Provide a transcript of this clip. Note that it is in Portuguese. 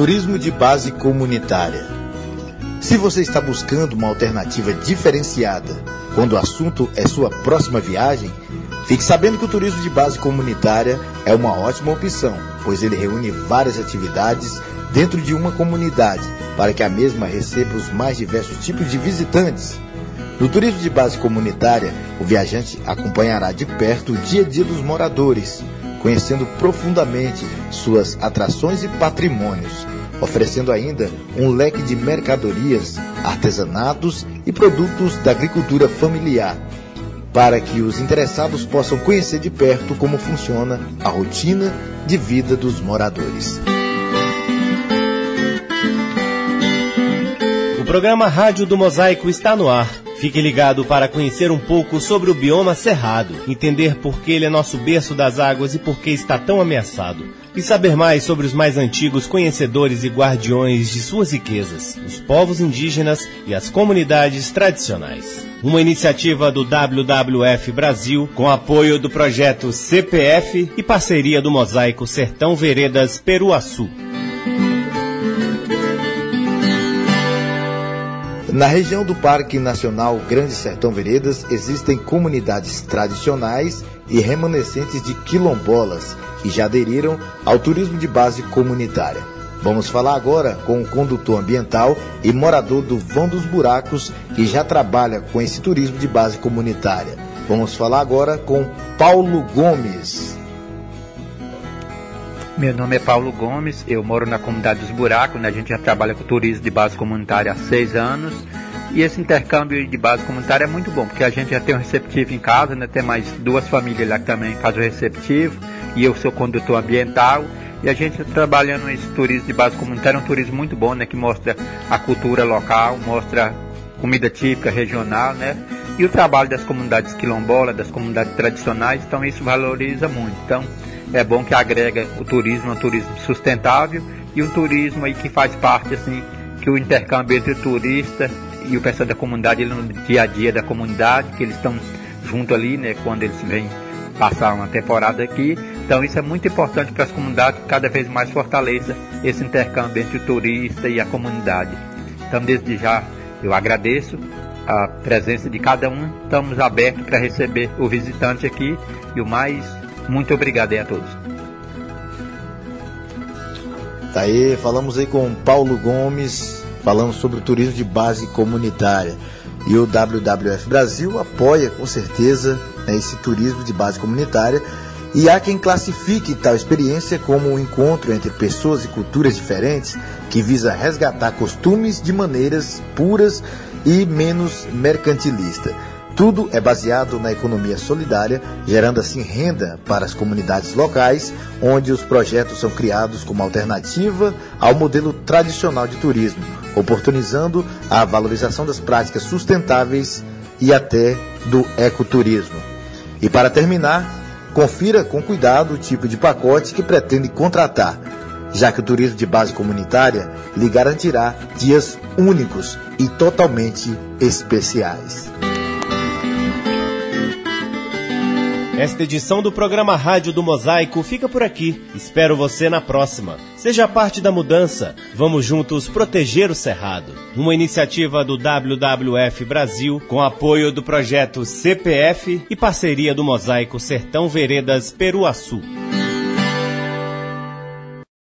Turismo de base comunitária. Se você está buscando uma alternativa diferenciada quando o assunto é sua próxima viagem, fique sabendo que o turismo de base comunitária é uma ótima opção, pois ele reúne várias atividades dentro de uma comunidade para que a mesma receba os mais diversos tipos de visitantes. No turismo de base comunitária, o viajante acompanhará de perto o dia a dia dos moradores, conhecendo profundamente suas atrações e patrimônios, oferecendo ainda um leque de mercadorias, artesanatos e produtos da agricultura familiar, para que os interessados possam conhecer de perto como funciona a rotina de vida dos moradores. O programa Rádio do Mosaico está no ar. Fique ligado para conhecer um pouco sobre o bioma cerrado, entender por que ele é nosso berço das águas e por que está tão ameaçado. E saber mais sobre os mais antigos conhecedores e guardiões de suas riquezas, os povos indígenas e as comunidades tradicionais. Uma iniciativa do WWF Brasil com apoio do projeto CPF e parceria do Mosaico Sertão Veredas Peruaçu. Na região do Parque Nacional Grande Sertão Veredas existem comunidades tradicionais e remanescentes de quilombolas que já aderiram ao turismo de base comunitária. Vamos falar agora com o condutor ambiental e morador do Vão dos Buracos que já trabalha com esse turismo de base comunitária. Vamos falar agora com Paulo Gomes. Meu nome é Paulo Gomes, eu moro na comunidade dos Buracos, né? a gente já trabalha com turismo de base comunitária há seis anos. E esse intercâmbio de base comunitária é muito bom, porque a gente já tem um receptivo em casa, né? tem mais duas famílias lá que também fazem o receptivo, e eu sou condutor ambiental. E a gente trabalhando nesse turismo de base comunitária, é um turismo muito bom, né? que mostra a cultura local, mostra comida típica regional, né? E o trabalho das comunidades quilombolas, das comunidades tradicionais, então isso valoriza muito. Então, é bom que agrega o turismo, um turismo sustentável e um turismo aí que faz parte assim que o intercâmbio entre o turista e o pessoal da comunidade, ele no dia a dia da comunidade, que eles estão junto ali, né, quando eles vêm passar uma temporada aqui. Então isso é muito importante para as comunidades que cada vez mais fortaleça esse intercâmbio entre o turista e a comunidade. Então desde já eu agradeço a presença de cada um. Estamos abertos para receber o visitante aqui e o mais muito obrigado aí a todos. Tá aí, falamos aí com Paulo Gomes, falando sobre o turismo de base comunitária. E o WWF Brasil apoia com certeza né, esse turismo de base comunitária. E há quem classifique tal experiência como um encontro entre pessoas e culturas diferentes que visa resgatar costumes de maneiras puras e menos mercantilista. Tudo é baseado na economia solidária, gerando assim renda para as comunidades locais, onde os projetos são criados como alternativa ao modelo tradicional de turismo, oportunizando a valorização das práticas sustentáveis e até do ecoturismo. E para terminar, confira com cuidado o tipo de pacote que pretende contratar, já que o turismo de base comunitária lhe garantirá dias únicos e totalmente especiais. Esta edição do programa Rádio do Mosaico fica por aqui. Espero você na próxima. Seja parte da mudança. Vamos juntos proteger o Cerrado. Uma iniciativa do WWF Brasil com apoio do projeto CPF e parceria do Mosaico Sertão Veredas Peruaçu.